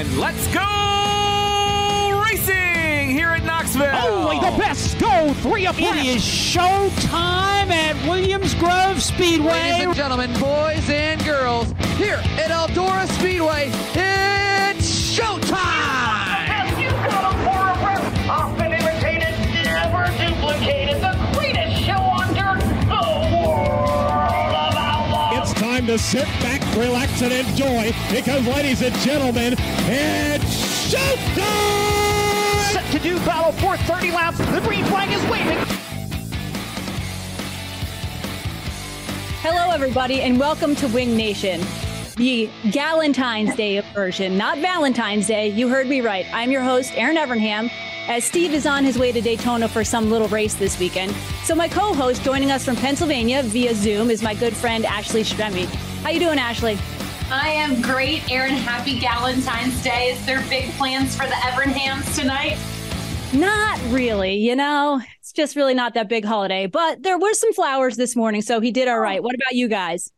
and let's go racing here at Knoxville. Only the best go three abreast. It is show time at Williams Grove Speedway. Ladies and gentlemen, boys and girls, here at Eldora Speedway, it's showtime! Often imitated, never duplicated. The greatest show on dirt, the world of outlaws. It's time to sit back, relax, and enjoy because, ladies and gentlemen, it's showtime! Set to do battle for 30 laps. The green flag is waving. Hello, everybody, and welcome to Wing Nation, the Galentine's Day version, not Valentine's Day. You heard me right. I'm your host, Erin Evernham, as Steve is on his way to Daytona for some little race this weekend. So my co-host joining us from Pennsylvania via Zoom is my good friend Ashley Stremme. How you doing, Ashley? I am great, Erin. Happy Galentine's Day. Is there big plans for the Evernhams tonight? Not really, you know. It's just really not that big holiday, but there were some flowers this morning, so he did all oh. right. What about you guys?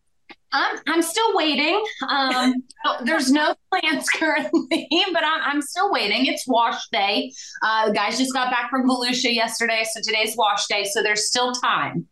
I'm I'm still waiting. Um, there's no plans currently, but I'm, I'm still waiting. It's wash day. Uh, guys just got back from Volusia yesterday, so today's wash day. So there's still time.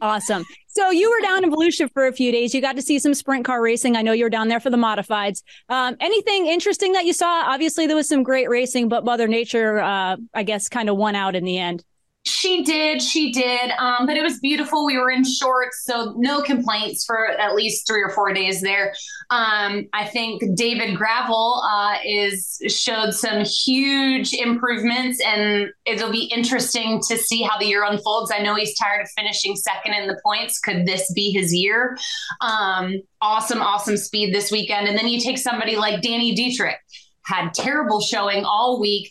Awesome. So you were down in Volusia for a few days. You got to see some sprint car racing. I know you were down there for the modifieds. Um, anything interesting that you saw? Obviously, there was some great racing, but Mother Nature, uh, I guess, kind of won out in the end. She did, she did. Um, but it was beautiful. We were in shorts, so no complaints for at least three or four days there. Um, I think David Gravel uh, is showed some huge improvements, and it'll be interesting to see how the year unfolds. I know he's tired of finishing second in the points. Could this be his year? Um, awesome, awesome speed this weekend. And then you take somebody like Danny Dietrich, had terrible showing all week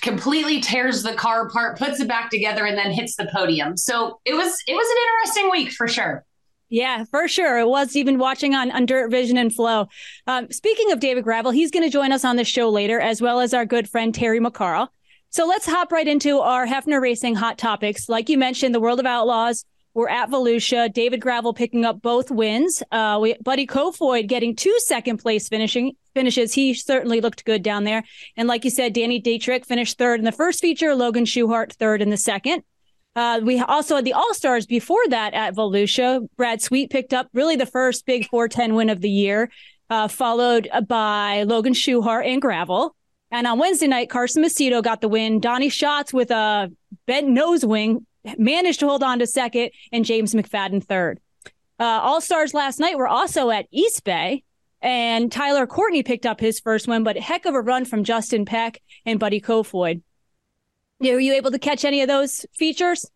completely tears the car apart, puts it back together, and then hits the podium. So it was it was an interesting week for sure. Yeah, for sure. It was even watching on, Dirt Vision and Flow. Um, speaking of David Gravel, he's going to join us on the show later, as well as our good friend Terry McCarl. So let's hop right into our Hepfner Racing hot topics. Like you mentioned, the World of Outlaws. We're at Volusia. David Gravel picking up both wins. Uh, we, Buddy Kofoid getting two second place finishing finishes. He certainly looked good down there. And like you said, Danny Dietrich finished third in the first feature. Logan Schuchart third in the second. Uh, we also had the All Stars before that at Volusia. Brad Sweet picked up really the first big 410 win of the year, uh, followed by Logan Schuchart and Gravel. And on Wednesday night, Carson Macedo got the win. Donny Schatz with a bent nose wing managed to hold on to second, and James McFadden third. Uh, All Stars last night were also at East Bay, and Tyler Courtney picked up his first one, but heck of a run from Justin Peck and Buddy Kofoid. Were you able to catch any of those features?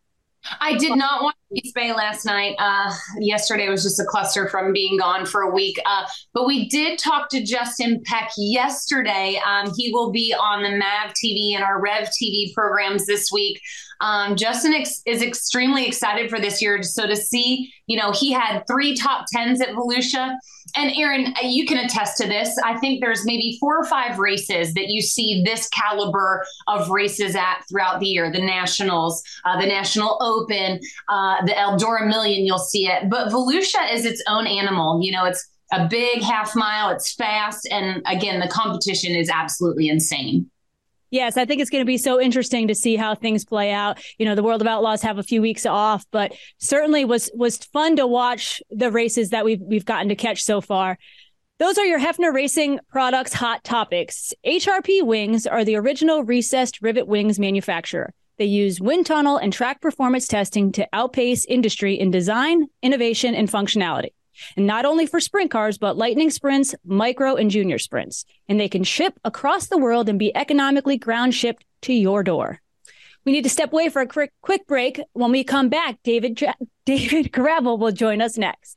I did not watch East Bay last night. Uh, yesterday was just a cluster from being gone for a week. Uh, but we did talk to Justin Peck yesterday. Um, he will be on the MAV TV and our Rev TV programs this week. Um, Justin ex- is extremely excited for this year. So to see, you know, he had three top tens at Volusia. And Erin, you can attest to this. I think there's maybe four or five races that you see this caliber of races at throughout the year. The Nationals, uh, the National Open, uh, the Eldora Million, you'll see it. But Volusia is its own animal. You know, it's a big half mile, it's fast. And again, the competition is absolutely insane. Yes, I think it's going to be so interesting to see how things play out. You know, the World of Outlaws have a few weeks off, but certainly was was fun to watch the races that we've we've gotten to catch so far. Those are your Hepfner Racing products hot topics. HRP Wings are the original recessed rivet wings manufacturer. They use wind tunnel and track performance testing to outpace industry in design, innovation, and functionality. And not only for sprint cars, but lightning sprints, micro, and junior sprints. And they can ship across the world and be economically ground shipped to your door. We need to step away for a quick, quick break. When we come back, David, David Gravel will join us next.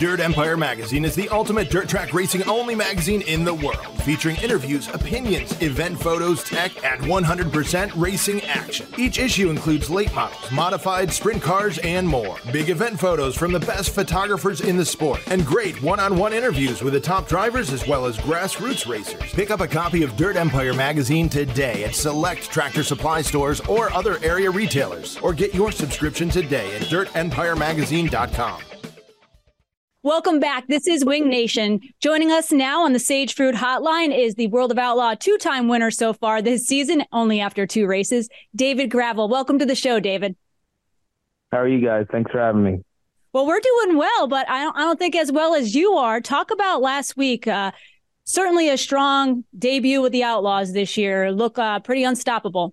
Dirt Empire Magazine is the ultimate dirt track racing only magazine in the world, featuring interviews, opinions, event photos, tech, and 100% racing action. Each issue includes late models, modified sprint cars, and more. Big event photos from the best photographers in the sport, and great one on one interviews with the top drivers as well as grassroots racers. Pick up a copy of Dirt Empire Magazine today at select tractor supply stores or other area retailers, or get your subscription today at dirtempiremagazine.com. Welcome back. This is Wing Nation. Joining us now on the Sage Fruit Hotline is the World of Outlaw two time winner so far this season, only after two races, David Gravel. Welcome to the show, David. How are you guys? Thanks for having me. Well, we're doing well, but I don't, I don't think as well as you are. Talk about last week. Uh, certainly a strong debut with the Outlaws this year. Look uh, pretty unstoppable.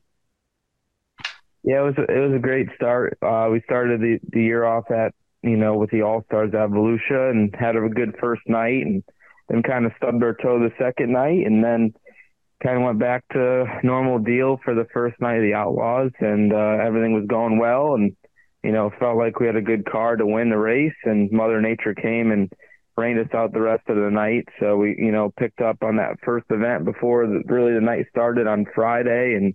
Yeah, it was it was a great start. Uh, we started the, the year off at you know, with the All Stars Volusia and had a good first night and then kind of stubbed our toe the second night and then kind of went back to normal deal for the first night of the Outlaws and uh, everything was going well and you know felt like we had a good car to win the race and Mother Nature came and rained us out the rest of the night. So we you know picked up on that first event before the, really the night started on Friday and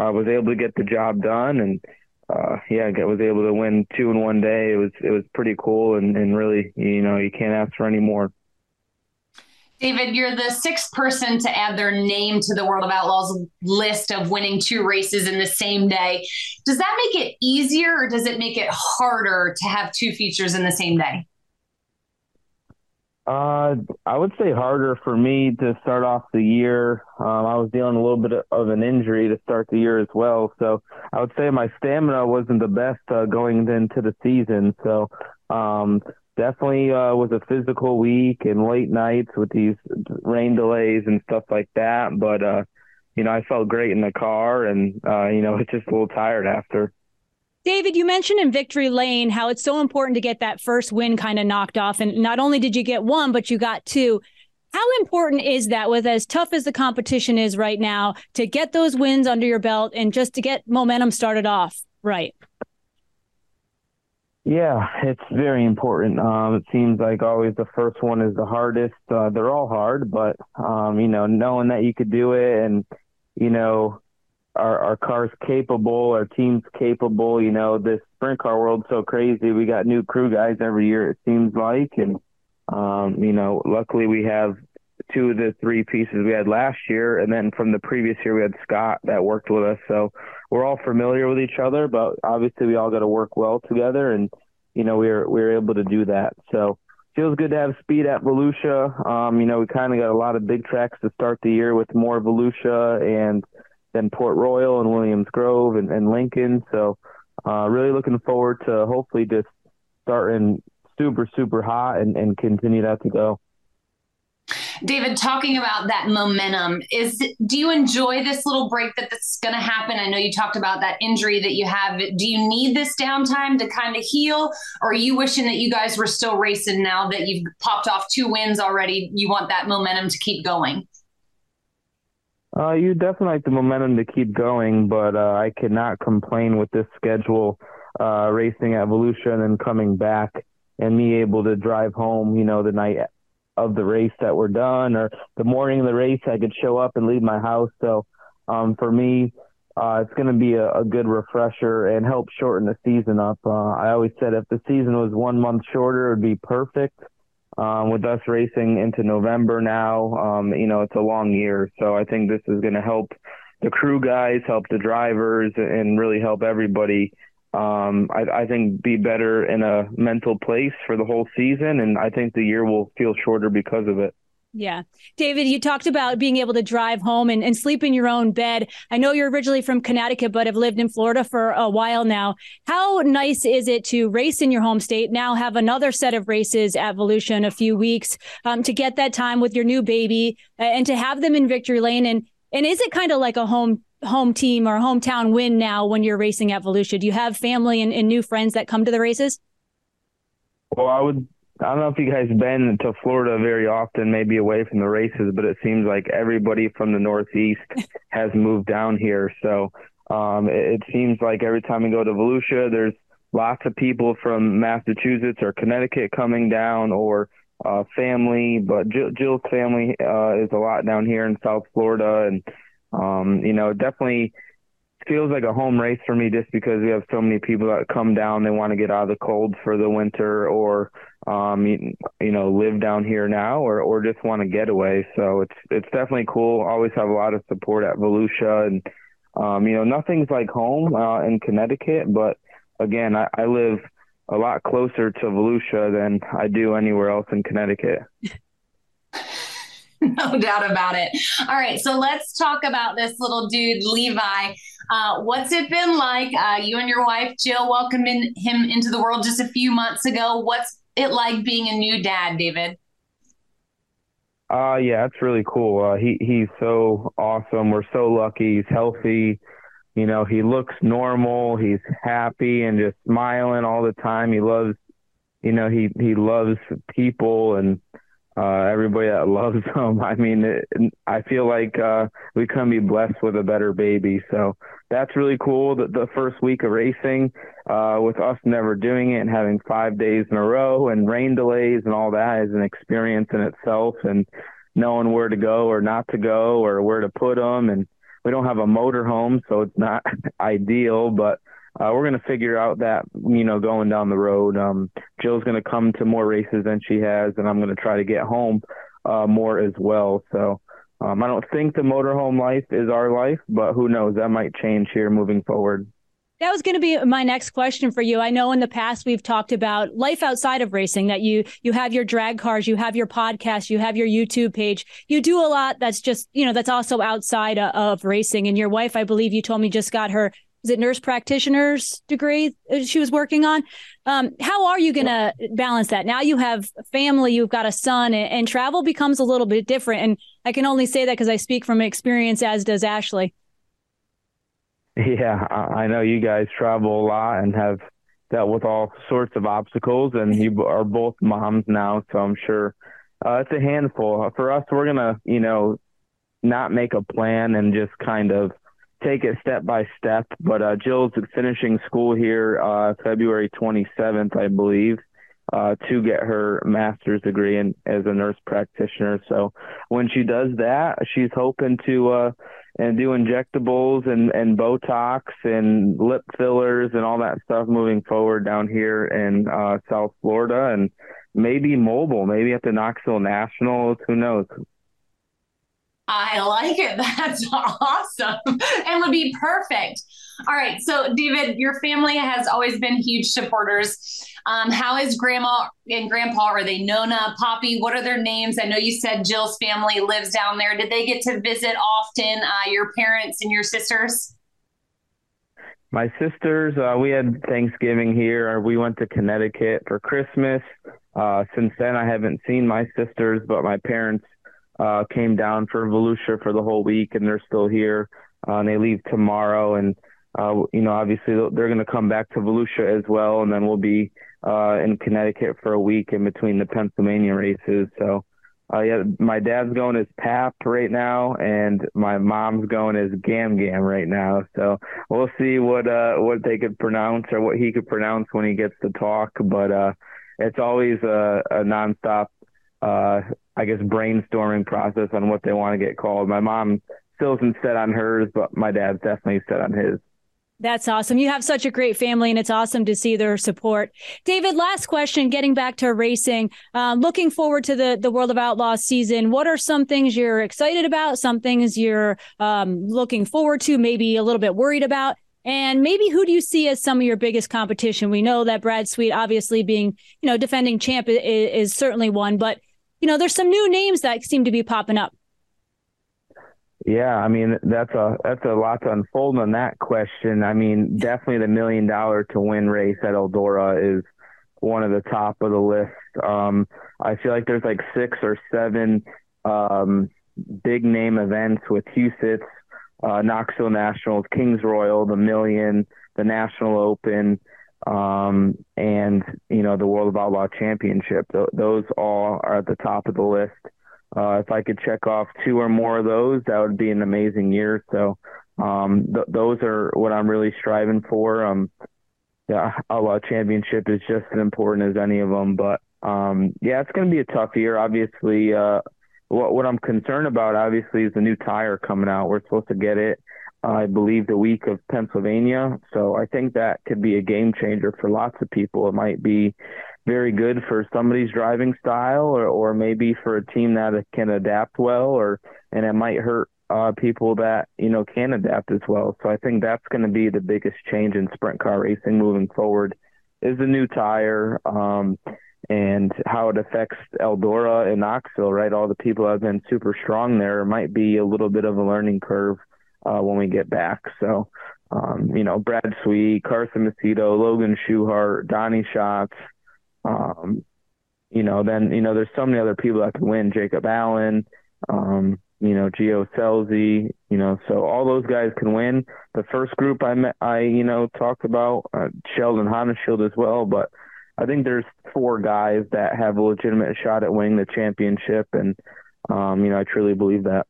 uh, was able to get the job done and uh, yeah, I was able to win two in one day. It was it was pretty cool, and, and really, you know, you can't ask for any more. David, you're the sixth person to add their name to the World of Outlaws list of winning two races in the same day. Does that make it easier, or does it make it harder to have two features in the same day? Uh, I would say harder for me to start off the year. Um, I was dealing a little bit of an injury to start the year as well, so I would say my stamina wasn't the best uh, going into the season. So um, definitely uh, was a physical week and late nights with these rain delays and stuff like that. But uh, you know, I felt great in the car, and uh, you know, it's just a little tired after. David, you mentioned in Victory Lane how it's so important to get that first win kind of knocked off. And not only did you get one, but you got two. How important is that with as tough as the competition is right now to get those wins under your belt and just to get momentum started off right? Yeah, it's very important. Um, it seems like always the first one is the hardest. Uh, they're all hard, but um, you know, knowing that you could do it and you know, our, our car's capable, our team's capable. You know, this sprint car world's so crazy. We got new crew guys every year, it seems like. And, um, you know, luckily we have two of the three pieces we had last year. And then from the previous year, we had Scott that worked with us. So we're all familiar with each other, but obviously we all got to work well together. And, you know, we were, we were able to do that. So, feels good to have speed at Volusia. Um, you know, we kind of got a lot of big tracks to start the year with more Volusia and then Port Royal and Williams Grove and, and Lincoln. So uh, really looking forward to hopefully just starting super, super hot and, and continue that to go. David, talking about that momentum, is do you enjoy this little break that that's going to happen? I know you talked about that injury that you have. Do you need this downtime to kind of heal, or are you wishing that you guys were still racing now that you've popped off two wins already? You want that momentum to keep going? Uh, you definitely like the momentum to keep going, but uh, I cannot complain with this schedule, uh, racing at Volusia and then coming back and me able to drive home, you know, the night of the race that we're done, or the morning of the race, I could show up and leave my house. So um, for me, uh, it's going to be a, a, good refresher and help shorten the season up. Uh, I always said if the season was one month shorter, it would be perfect. Um, with us racing into November now, um, you know, it's a long year. So I think this is going to help the crew guys, help the drivers, and really help everybody. Um, I, I think be better in a mental place for the whole season, and I think the year will feel shorter because of it. Yeah. David, you talked about being able to drive home and, and sleep in your own bed. I know you're originally from Connecticut, but have lived in Florida for a while now. How nice is it to race in your home state, now have another set of races at Volusia in a few weeks, um, to get that time with your new baby and to have them in victory lane? And, and is it kind of like a home home team or hometown win now when you're racing at Volusia? Do you have family and, and new friends that come to the races? Well, I would I don't know if you guys been to Florida very often, maybe away from the races, but it seems like everybody from the Northeast has moved down here. So um, it, it, seems like every time we go to Volusia, there's lots of people from Massachusetts or Connecticut coming down, or uh, family. But Jill, Jill's family uh, is a lot down here in South Florida, and um, you know, definitely feels like a home race for me just because we have so many people that come down. They want to get out of the cold for the winter or um you, know live down here now or or just want to get away. So it's it's definitely cool. Always have a lot of support at Volusia and um you know nothing's like home uh, in Connecticut but again I, I live a lot closer to Volusia than I do anywhere else in Connecticut no doubt about it. All right, so let's talk about this little dude, Levi. Uh, what's it been like? Uh, you and your wife, Jill, welcoming him into the world just a few months ago. What's it like being a new dad, David? Uh, yeah, it's really cool. Uh, he he's so awesome. We're so lucky. He's healthy. You know, he looks normal. He's happy and just smiling all the time. He loves, you know, he he loves people and uh, everybody that loves them. I mean, it, I feel like uh, we couldn't be blessed with a better baby. So that's really cool. The, the first week of racing, uh, with us never doing it and having five days in a row and rain delays and all that is an experience in itself. And knowing where to go or not to go or where to put them. And we don't have a motor home, so it's not ideal, but uh, we're going to figure out that you know going down the road. Um, Jill's going to come to more races than she has, and I'm going to try to get home uh, more as well. So um, I don't think the motorhome life is our life, but who knows? That might change here moving forward. That was going to be my next question for you. I know in the past we've talked about life outside of racing that you you have your drag cars, you have your podcast, you have your YouTube page. You do a lot that's just, you know, that's also outside of racing and your wife, I believe you told me just got her is it nurse practitioner's degree she was working on? Um, how are you going to balance that? Now you have family you've got a son and, and, travel becomes a little bit different. And i can only say that because i speak from experience as does ashley. Yeah i know you guys travel a lot and have dealt with all sorts of obstacles and you are both moms now so i'm sure uh, it's a handful. For us we're going to you know not make a plan and just kind of take it step by step. But uh, Jill's finishing school here uh, February 27th, I believe, uh, to get her master's degree in, as a nurse practitioner. So when she does that, she's hoping to uh, and do injectables and, and Botox and lip fillers and all that stuff moving forward down here in uh, South Florida and maybe mobile, maybe at the Knoxville Nationals. Who knows? I like it. That's awesome and would be perfect. All right. So, David, your family has always been huge supporters. Um, how is grandma and grandpa? Are they Nona, Poppy? What are their names? I know you said Jill's family lives down there. Did they get to visit often, uh, your parents and your sisters? My sisters, uh, we had Thanksgiving here. We went to Connecticut for Christmas. Uh, since then, I haven't seen my sisters, but my parents uh, came down for Volusia for the whole week, and they're still here. Uh, and they leave tomorrow, and uh, you know, obviously they're going to come back to Volusia as well, and then we'll be uh, in Connecticut for a week in between the Pennsylvania races. So, uh, yeah, my dad's going as Pap right now, and my mom's going as Gam Gam right now. So we'll see what uh, what they could pronounce or what he could pronounce when he gets to talk. But uh, it's always a, a nonstop uh, I guess, brainstorming process on what they want to get called. My mom still isn't set on hers, but my dad's definitely set on his. That's awesome. You have such a great family, and it's awesome to see their support. David, last question. Getting back to racing, uh, looking forward to the the World of Outlaws season. What are some things you're excited about? Some things you're um, looking forward to? Maybe a little bit worried about? And maybe who do you see as some of your biggest competition? We know that Brad Sweet, obviously being you know defending champ, is, is certainly one, but you know there's some new names that seem to be popping up. Yeah, I mean that's a that's a lot to unfold on that question. I mean, definitely the million dollar to win race at Eldora is one of the top of the list. Um, I feel like there's like six or seven um, big name events with Huset's, uh, Knoxville Nationals, Kings Royal, the Million, the National Open, um, and you know the World of Outlaw Championship. Th- those all are at the top of the list. Uh, if I could check off two or more of those, that would be an amazing year. So um, th- those are what I'm really striving for. Um, yeah, Outlaw Championship is just as important as any of them. But um, yeah, it's going to be a tough year. Obviously, uh, what what I'm concerned about, obviously, is the new tire coming out. We're supposed to get it, I believe, the week of Pennsylvania. So I think that could be a game changer for lots of people. It might be very good for somebody's driving style or, or maybe for a team that can adapt well or and it might hurt uh, people that you know can adapt as well so i think that's going to be the biggest change in sprint car racing moving forward is the new tire um, and how it affects eldora and knoxville right all the people have been super strong there might be a little bit of a learning curve uh, when we get back so um, you know brad sweet carson macedo logan schuchart donny schatz um, you know, then you know, there's so many other people that can win. Jacob Allen, um, you know, Gio Scelzi, you know, so all those guys can win. The first group I met, I you know talked about uh, Sheldon Haudenschild as well, but I think there's four guys that have a legitimate shot at winning the championship, and um, you know, I truly believe that.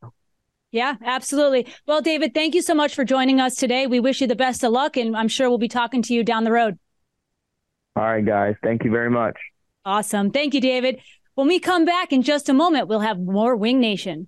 Yeah, absolutely. Well, David, thank you so much for joining us today. We wish you the best of luck, and I'm sure we'll be talking to you down the road. All right, guys. Thank you very much. Awesome. Thank you, David. When we come back in just a moment, we'll have more Wing Nation.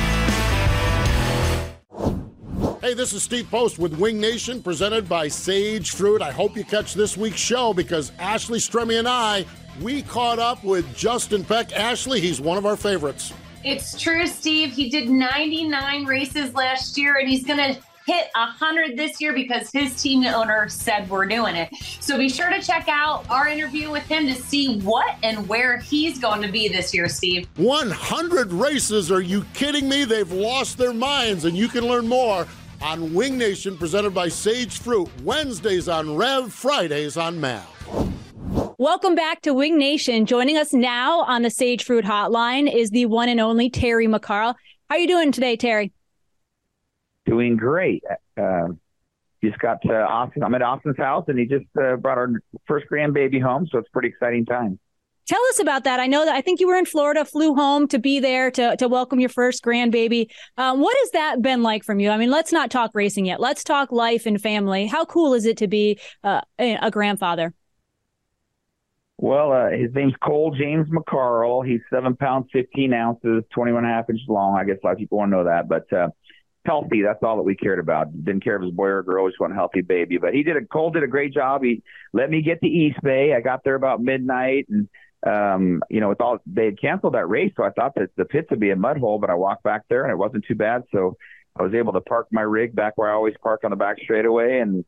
Hey, this is Steve Post with Wing Nation, presented by Sage Fruit. I hope you catch this week's show because Ashley Stremme and I, we caught up with Justin Peck. Ashley, he's one of our favorites. It's true, Steve. He did 99 races last year, and he's going to hit 100 this year because his team owner said we're doing it. So be sure to check out our interview with him to see what and where he's going to be this year, Steve. 100 races. Are you kidding me? They've lost their minds, and you can learn more on Wing Nation, presented by Sage Fruit. Wednesdays on Rev, Fridays on MAV. Welcome back to Wing Nation. Joining us now on the Sage Fruit Hotline is the one and only Terry McCarl. How are you doing today, Terry? Doing great. Uh, just got to Austin. I'm at Austin's house, and he just uh, brought our first grandbaby home, so it's a pretty exciting time. Tell us about that. I know that I think you were in Florida, flew home to be there to to welcome your first grandbaby. Um, what has that been like from you? I mean, let's not talk racing yet. Let's talk life and family. How cool is it to be uh, a grandfather? Well, uh, his name's Cole James McCarl. He's seven pounds, 15 ounces, 21 and a half inches long. I guess a lot of people want to know that, but uh, healthy. That's all that we cared about. Didn't care if it was boy or girl. We just want a healthy baby. But he did a, Cole did a great job. He let me get to East Bay. I got there about midnight and um, you know, with all they had canceled that race, so I thought that the pits would be a mud hole, but I walked back there and it wasn't too bad. So I was able to park my rig back where I always park on the back straightaway. And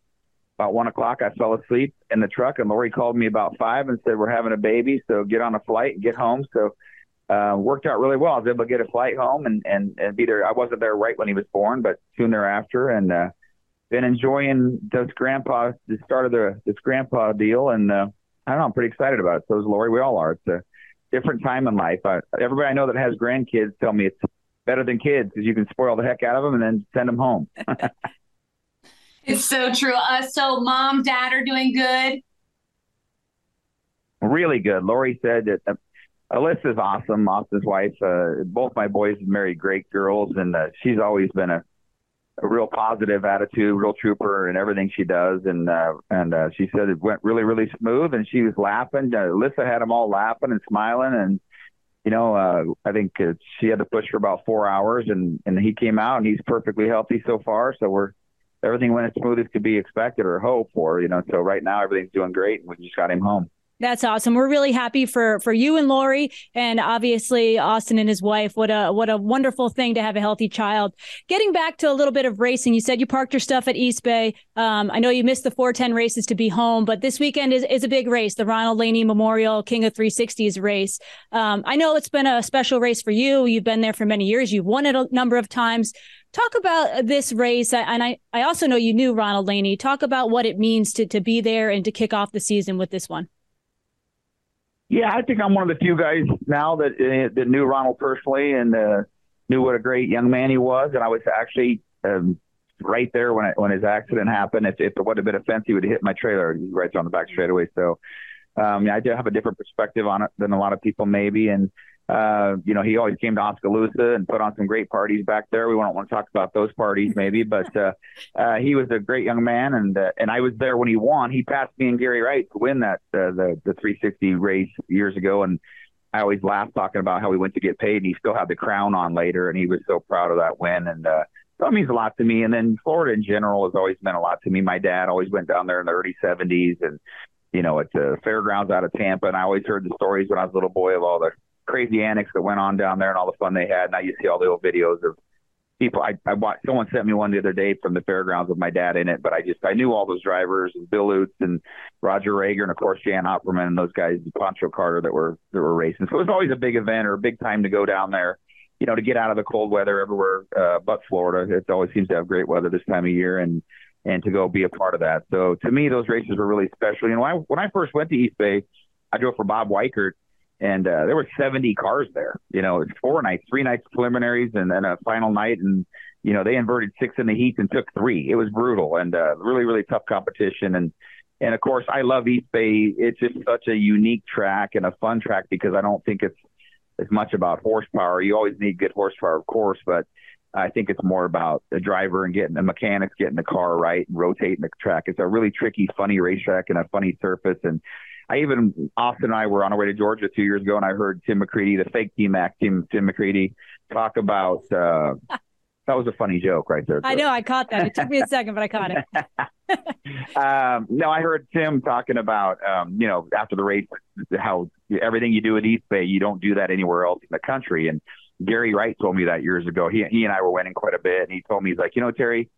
about one o'clock, I fell asleep in the truck, and Lori called me about five and said, "We're having a baby, so get on a flight and get home." So uh, worked out really well. I was able to get a flight home and and and be there. I wasn't there right when he was born, but soon thereafter, and uh, been enjoying this grandpa the start of the this grandpa deal and. uh I don't know. I'm pretty excited about it. So is Lori. We all are. It's a different time in life. I, everybody I know that has grandkids tell me it's better than kids because you can spoil the heck out of them and then send them home. it's so true. Uh, so, mom, dad are doing good. Really good. Lori said that uh, Alyssa's awesome. Austin's wife. Uh, both my boys married great girls, and uh, she's always been a, a real positive attitude, real trooper, and everything she does. And uh, and uh, she said it went really, really smooth, and she was laughing. Uh, Alyssa had them all laughing and smiling, and you know, uh, I think uh, she had to push for about four hours, and and he came out, and he's perfectly healthy so far. So we're everything went as smooth as could be expected or hoped for. You know, so right now everything's doing great, and we just got him home. That's awesome. We're really happy for for you and Lori, and obviously Austin and his wife. What a what a wonderful thing to have a healthy child. Getting back to a little bit of racing, you said you parked your stuff at East Bay. Um, I know you missed the 410 races to be home, but this weekend is, is a big race, the Ronald Laney Memorial King of 360s race. Um, I know it's been a special race for you. You've been there for many years. You've won it a number of times. Talk about this race, and I I also know you knew Ronald Laney. Talk about what it means to to be there and to kick off the season with this one. Yeah, I think I'm one of the few guys now that uh, that knew Ronald personally and uh, knew what a great young man he was. And I was actually um, right there when I, when his accident happened. If, if it would have been a fence, he would have hit my trailer He right on the back straightaway. So um, I do have a different perspective on it than a lot of people maybe. And uh, you know, he always came to Oskaloosa and put on some great parties back there. We won't want to talk about those parties maybe, but uh, uh, he was a great young man, and uh, and I was there when he won. He passed me and Gary Wright to win that uh, the the 360 race years ago, and I always laugh talking about how he went to get paid, and he still had the crown on later, and he was so proud of that win, and uh, so it means a lot to me. And then Florida in general has always meant a lot to me. My dad always went down there in the early 70s, and you know, at the fairgrounds out of Tampa, and I always heard the stories when I was a little boy of all the crazy antics that went on down there and all the fun they had. Now you see all the old videos of people. I, I watched, someone sent me one the other day from the fairgrounds with my dad in it, but I just, I knew all those drivers and Bill Lutz and Roger Rager and of course Jan Opperman and those guys, Pancho Carter that were, that were racing. So it was always a big event or a big time to go down there, you know, to get out of the cold weather everywhere, uh, but Florida. It always seems to have great weather this time of year and, and to go be a part of that. So to me, those races were really special. You know, I, when I first went to East Bay, I drove for Bob Weikert and uh, there were 70 cars there. You know, it's four nights, three nights preliminaries, and then a final night, and you know they inverted six in the heats and took three. It was brutal and uh, really, really tough competition. And and of course, I love East Bay. It's just such a unique track and a fun track because I don't think it's as much about horsepower. You always need good horsepower, of course, but I think it's more about the driver and getting the mechanics getting the car right and rotating the track. It's a really tricky, funny racetrack and a funny surface and I even Austin and I were on our way to Georgia two years ago, and I heard Tim McCreadie, the fake T Mac Tim Tim McCreadie, talk about. Uh, that was a funny joke right there. I know I caught that. It took me a second, but I caught it. um, no, I heard Tim talking about um, you know after the race how everything you do at East Bay you don't do that anywhere else in the country. And Gary Wright told me that years ago. He he and I were winning quite a bit, and he told me he's like, you know, Terry,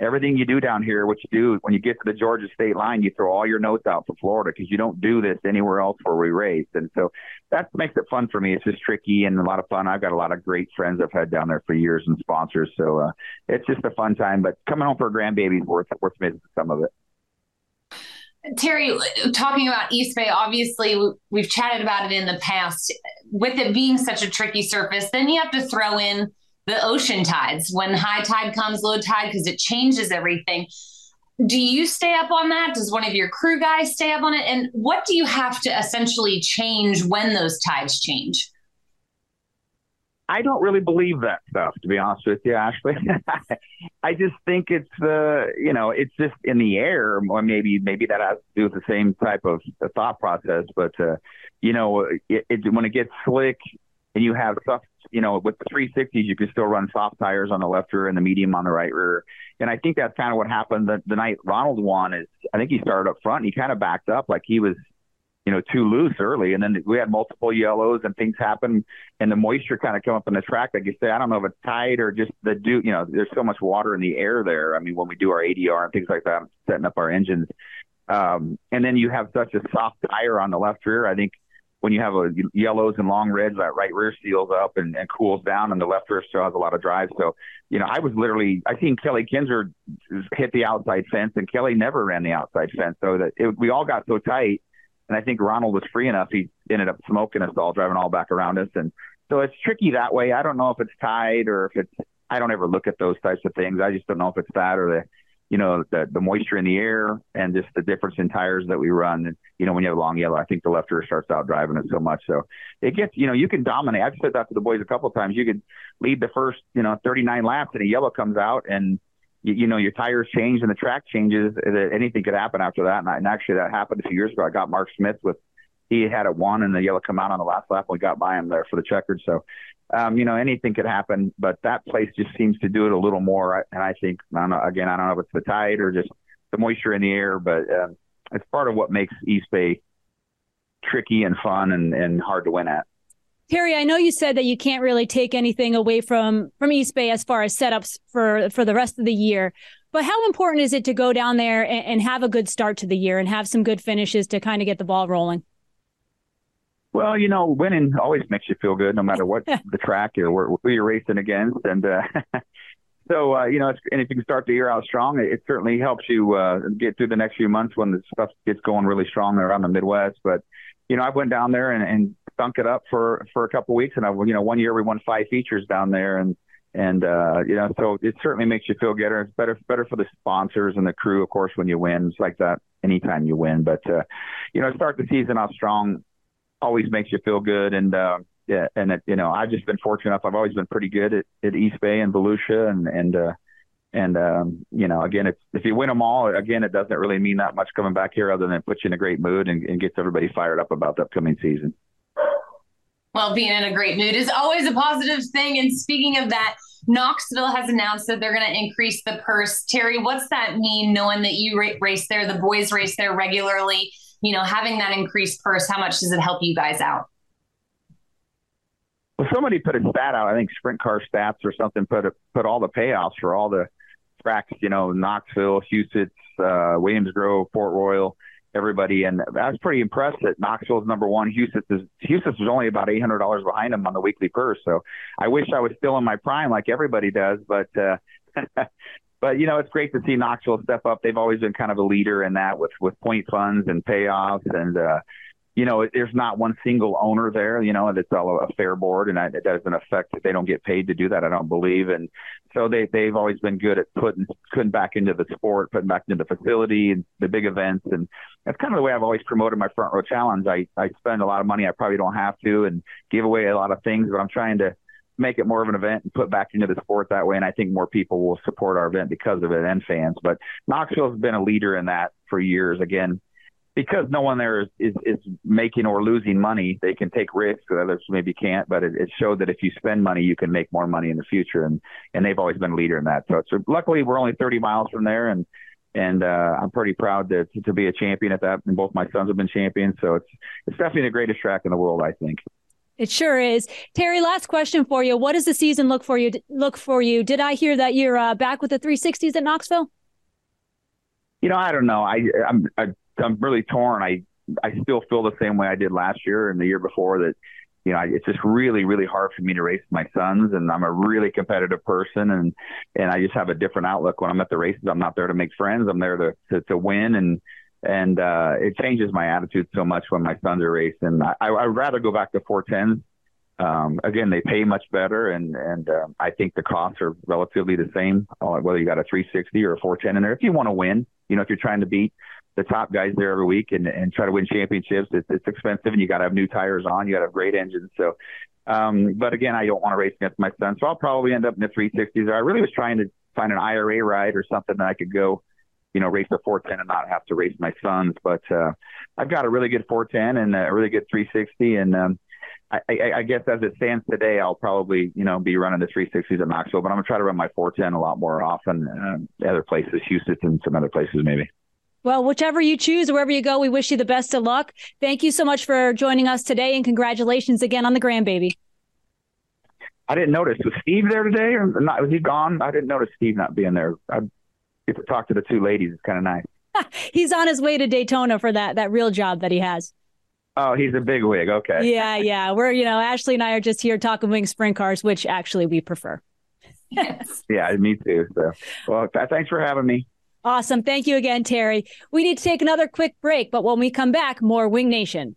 everything you do down here, what you do when you get to the Georgia state line, you throw all your notes out for Florida because you don't do this anywhere else where we race. And so that makes it fun for me. It's just tricky and a lot of fun. I've got a lot of great friends I've had down there for years and sponsors. So uh, it's just a fun time. But coming home for a grandbaby is worth worth missing some of it. Terry, talking about East Bay, obviously we've chatted about it in the past. With it being such a tricky surface, then you have to throw in the ocean tides when high tide comes, low tide, because it changes everything. Do you stay up on that? Does one of your crew guys stay up on it? And what do you have to essentially change when those tides change? I don't really believe that stuff, to be honest with you, Ashley. I just think it's the, uh, you know, it's just in the air. Or maybe, maybe that has to do with the same type of thought process. But, uh, you know, it, it, when it gets slick and you have stuff you know, with the 360s, you can still run soft tires on the left rear and the medium on the right rear. And I think that's kind of what happened the, the night Ronald won. Is I think he started up front and he kind of backed up like he was, you know, too loose early. And then we had multiple yellows and things happen, and the moisture kind of come up in the track. Like you say, I don't know if it's tight or just the do. You know, there's so much water in the air there. I mean, when we do our ADR and things like that, setting up our engines. Um, and then you have such a soft tire on the left rear. I think when you have a yellows and long reds, that right rear seals up and, and cools down, and the left rear still has a lot of drive. So, you know, I was literally, I seen Kelly Kinser hit the outside fence, and Kelly never ran the outside fence. So that it, we all got so tight And I think Ronald was free enough. He ended up smoking us all, driving all back around us. And so it's tricky that way. I don't know if it's tied or if it's, I don't ever look at those types of things. I just don't know if it's that or the, you know, the, the moisture in the air and just the difference in tires that we run. And, you know, when you have a long yellow, I think the left rear starts out driving it so much. So it gets, you know, you can dominate. I've said that to the boys a couple of times. You could lead the first, you know, 39 laps and a yellow comes out and, you, you know, your tires change and the track changes. Anything could happen after that. And, I, and actually that happened a few years ago. I got Mark Smith with, he had it one and the yellow come out on the last lap. We got by him there for the checkered. So, um, you know, anything could happen, but that place just seems to do it a little more. And I think, I don't know, again, I don't know if it's the tide or just the moisture in the air, but um, it's part of what makes East Bay tricky and fun and, and hard to win at. Terry, I know you said that you can't really take anything away from from East Bay as far as setups for for the rest of the year. But how important is it to go down there and, and have a good start to the year and have some good finishes to kind of get the ball rolling? Well, you know, winning always makes you feel good, no matter what the track or who you're racing against. And uh, so, uh, you know, and if you can start the year out strong, it, it certainly helps you uh, get through the next few months when the stuff gets going really strong around the Midwest. But you know, I went down there and, and stunk it up for for a couple of weeks, and I, you know, one year we won five features down there, and and uh, you know, so it certainly makes you feel better. It's better better for the sponsors and the crew, of course, when you win. It's like that anytime you win. But uh, you know, start the season off strong always makes you feel good. And uh, yeah, and it, you know, I've just been fortunate enough. I've always been pretty good at, at East Bay and Volusia, and and uh, and um, you know, again, if if you win them all, again, it doesn't really mean that much coming back here, other than it puts you in a great mood and, and gets everybody fired up about the upcoming season. Well, being in a great mood is always a positive thing. And speaking of that, Knoxville has announced that they're going to increase the purse. Terry, what's that mean? Knowing that you race there, the boys race there regularly you know, having that increased purse, how much does it help you guys out? Well, somebody put a stat out. I think Sprint Car Stats or something put a, put all the payouts for all the tracks. You know, Knoxville, Huset's, uh, Williams Grove, Port Royal, everybody, and I was pretty impressed that Knoxville's number one. Huset's is was only about eight hundred dollars behind them on the weekly purse. So I wish I was still in my prime like everybody does, but. uh but you know, it's great to see Knoxville step up. They've always been kind of a leader in that with with point funds and payoffs, and uh, you know, there's not one single owner there. You know, and it's all a fair board, and it doesn't affect. That they don't get paid to do that, I don't believe, and so they they've always been good at putting putting back into the sport, putting back into the facility, and the big events, and that's kind of the way I've always promoted my front row challenge. I I spend a lot of money I probably don't have to, and give away a lot of things, but I'm trying to make it more of an event and put back into the sport that way. And I think more people will support our event because of it and fans. But Knoxville has been a leader in that for years. Again, because no one there is, is, is making or losing money, they can take risks that others maybe can't. But it, it showed that if you spend money, you can make more money in the future. And, and they've always been a leader in that. So, so luckily we're only 30 miles from there and, and uh, I'm pretty proud to, to be a champion at that. And both my sons have been champions, so it's it's definitely the greatest track in the world, I think. It sure is. Terry, last question for you. What does the season look for you? Look for you. Did I hear that you're uh, back with the 360s at Knoxville? You know, I don't know. I I'm I, am i am really torn. I I still feel the same way I did last year and the year before. That you know, it's just really really hard for me to race my sons, and I'm a really competitive person, and and I just have a different outlook when I'm at the races. I'm not there to make friends. I'm there to to, to win and and uh, it changes my attitude so much when my sons are racing. I, I would rather go back to 410s. Um, again, they pay much better, and and um, I think the costs are relatively the same, uh, whether you got a 360 or a 410 in there. If you want to win, you know, if you're trying to beat the top guys there every week and, and try to win championships, it's, it's expensive, and you got to have new tires on, you got to have great engines. So, um, but again, I don't want to race against my son, so I'll probably end up in the 360s. I really was trying to find an IRA ride or something that I could go you know, race a 410 and not have to race my sons. But uh, I've got a really good 410 and a really good 360. And um, I, I, I guess as it stands today, I'll probably, you know, be running the 360s at Knoxville, but I'm going to try to run my 410 a lot more often, uh, other places, Houston and some other places maybe. Well, whichever you choose, wherever you go, we wish you the best of luck. Thank you so much for joining us today, and congratulations again on the grandbaby. I didn't notice. Was Steve there today, or not? Was he gone? I didn't notice Steve not being there. I get to talk to the two ladies. It's kind of nice. he's on his way to Daytona for that that real job that he has. Oh, he's a big wig. Okay. Yeah, yeah. We're you know Ashley and I are just here talking wing sprint cars, which actually we prefer. yes. Yeah, me too. So, well, thanks for having me. Awesome. Thank you again, Terry. We need to take another quick break, but when we come back, more Wing Nation.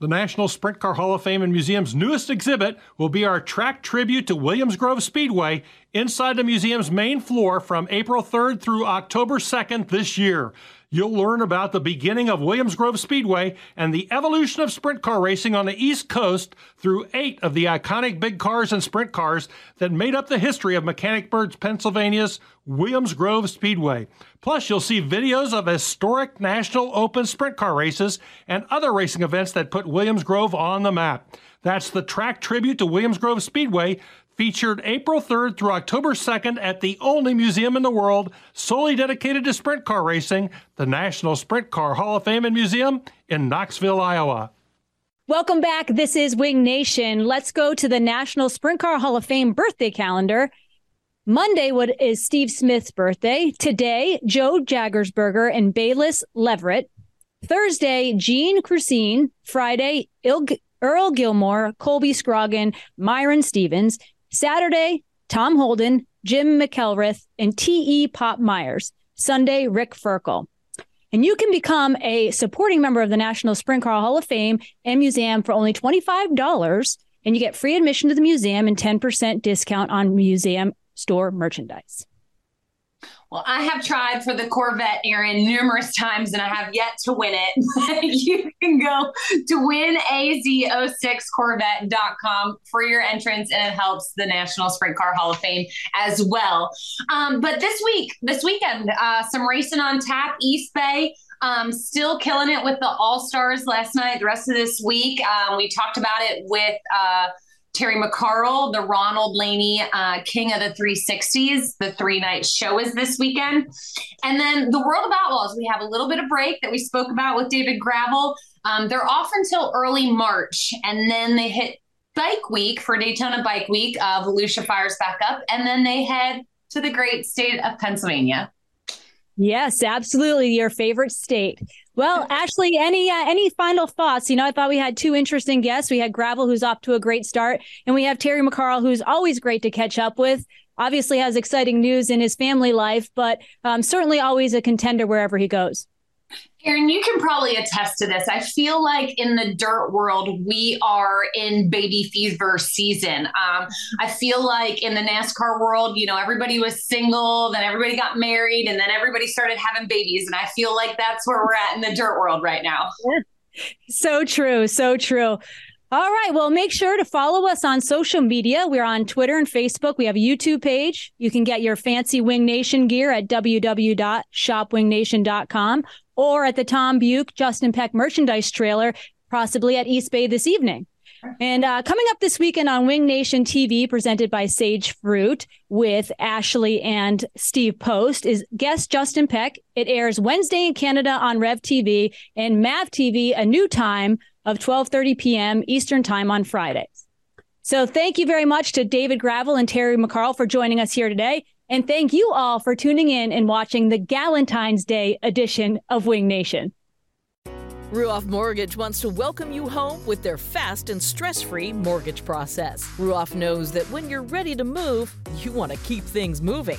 The National Sprint Car Hall of Fame and Museum's newest exhibit will be our track tribute to Williams Grove Speedway inside the museum's main floor from April 3rd through October 2nd this year. You'll learn about the beginning of Williams Grove Speedway and the evolution of sprint car racing on the East Coast through eight of the iconic big cars and sprint cars that made up the history of Mechanicsburg, Pennsylvania's Williams Grove Speedway. Plus, you'll see videos of historic National Open sprint car races and other racing events that put Williams Grove on the map. That's the track tribute to Williams Grove Speedway featured April 3rd through October 2nd at the only museum in the world solely dedicated to sprint car racing, the National Sprint Car Hall of Fame and Museum in Knoxville, Iowa. Welcome back. This is Wing Nation. Let's go to the National Sprint Car Hall of Fame birthday calendar. Monday what is Steve Smith's birthday. Today, Joe Jagersberger and Bayliss Levrett. Thursday, Gene Crucean. Friday, Il- Earl Gilmore, Colby Scroggin, Myron Stevens. Saturday, Tom Holden, Jim McElreath, and T.E. Pop Myers. Sunday, Rick Ferkel. And you can become a supporting member of the National Sprint Car Hall of Fame and Museum for only $25. And you get free admission to the museum and 10% discount on museum store merchandise. Well, I have tried for the Corvette, Erin, numerous times, and I have yet to win it. you can go to winaz06corvette.com for your entrance, and it helps the National Sprint Car Hall of Fame as well. Um, but this week, this weekend, uh, some racing on tap, East Bay. Um, still killing it with the All Stars last night. The rest of this week, um, we talked about it with. Uh, Terry McCarl, the Ronald Laney uh, King of the 360s. The three night show is this weekend. And then the World of Outlaws, we have a little bit of break that we spoke about with David Gravel. Um, they're off until early March, and then they hit Bike Week for Daytona Bike Week. Uh, Volusia fires back up, and then they head to the great state of Pennsylvania. Yes, absolutely. Your favorite state. Well, Ashley, any uh, any final thoughts? You know, I thought we had two interesting guests. We had Gravel, who's off to a great start, and we have Terry McCarl, who's always great to catch up with. Obviously, has exciting news in his family life, but um, certainly always a contender wherever he goes. Erin, you can probably attest to this. I feel like in the dirt world, we are in baby fever season. Um, I feel like in the NASCAR world, you know, everybody was single, then everybody got married, and then everybody started having babies. And I feel like that's where we're at in the dirt world right now. So true. So true. All right. Well, make sure to follow us on social media. We're on Twitter and Facebook. We have a YouTube page. You can get your fancy Wing Nation gear at www.shopwingnation.com or at the Tom Buick Justin Peck merchandise trailer, possibly at East Bay this evening. And uh, coming up this weekend on Wing Nation TV, presented by Sage Fruit with Ashley and Steve Post, is guest Justin Peck. It airs Wednesday in Canada on Rev TV and Mav TV, a new time of 12:30 p.m. Eastern Time on Fridays. So thank you very much to David Gravel and Terry McCarl for joining us here today. And thank you all for tuning in and watching the Galentine's Day edition of Wing Nation. Ruoff Mortgage wants to welcome you home with their fast and stress free mortgage process. Ruoff knows that when you're ready to move, you want to keep things moving.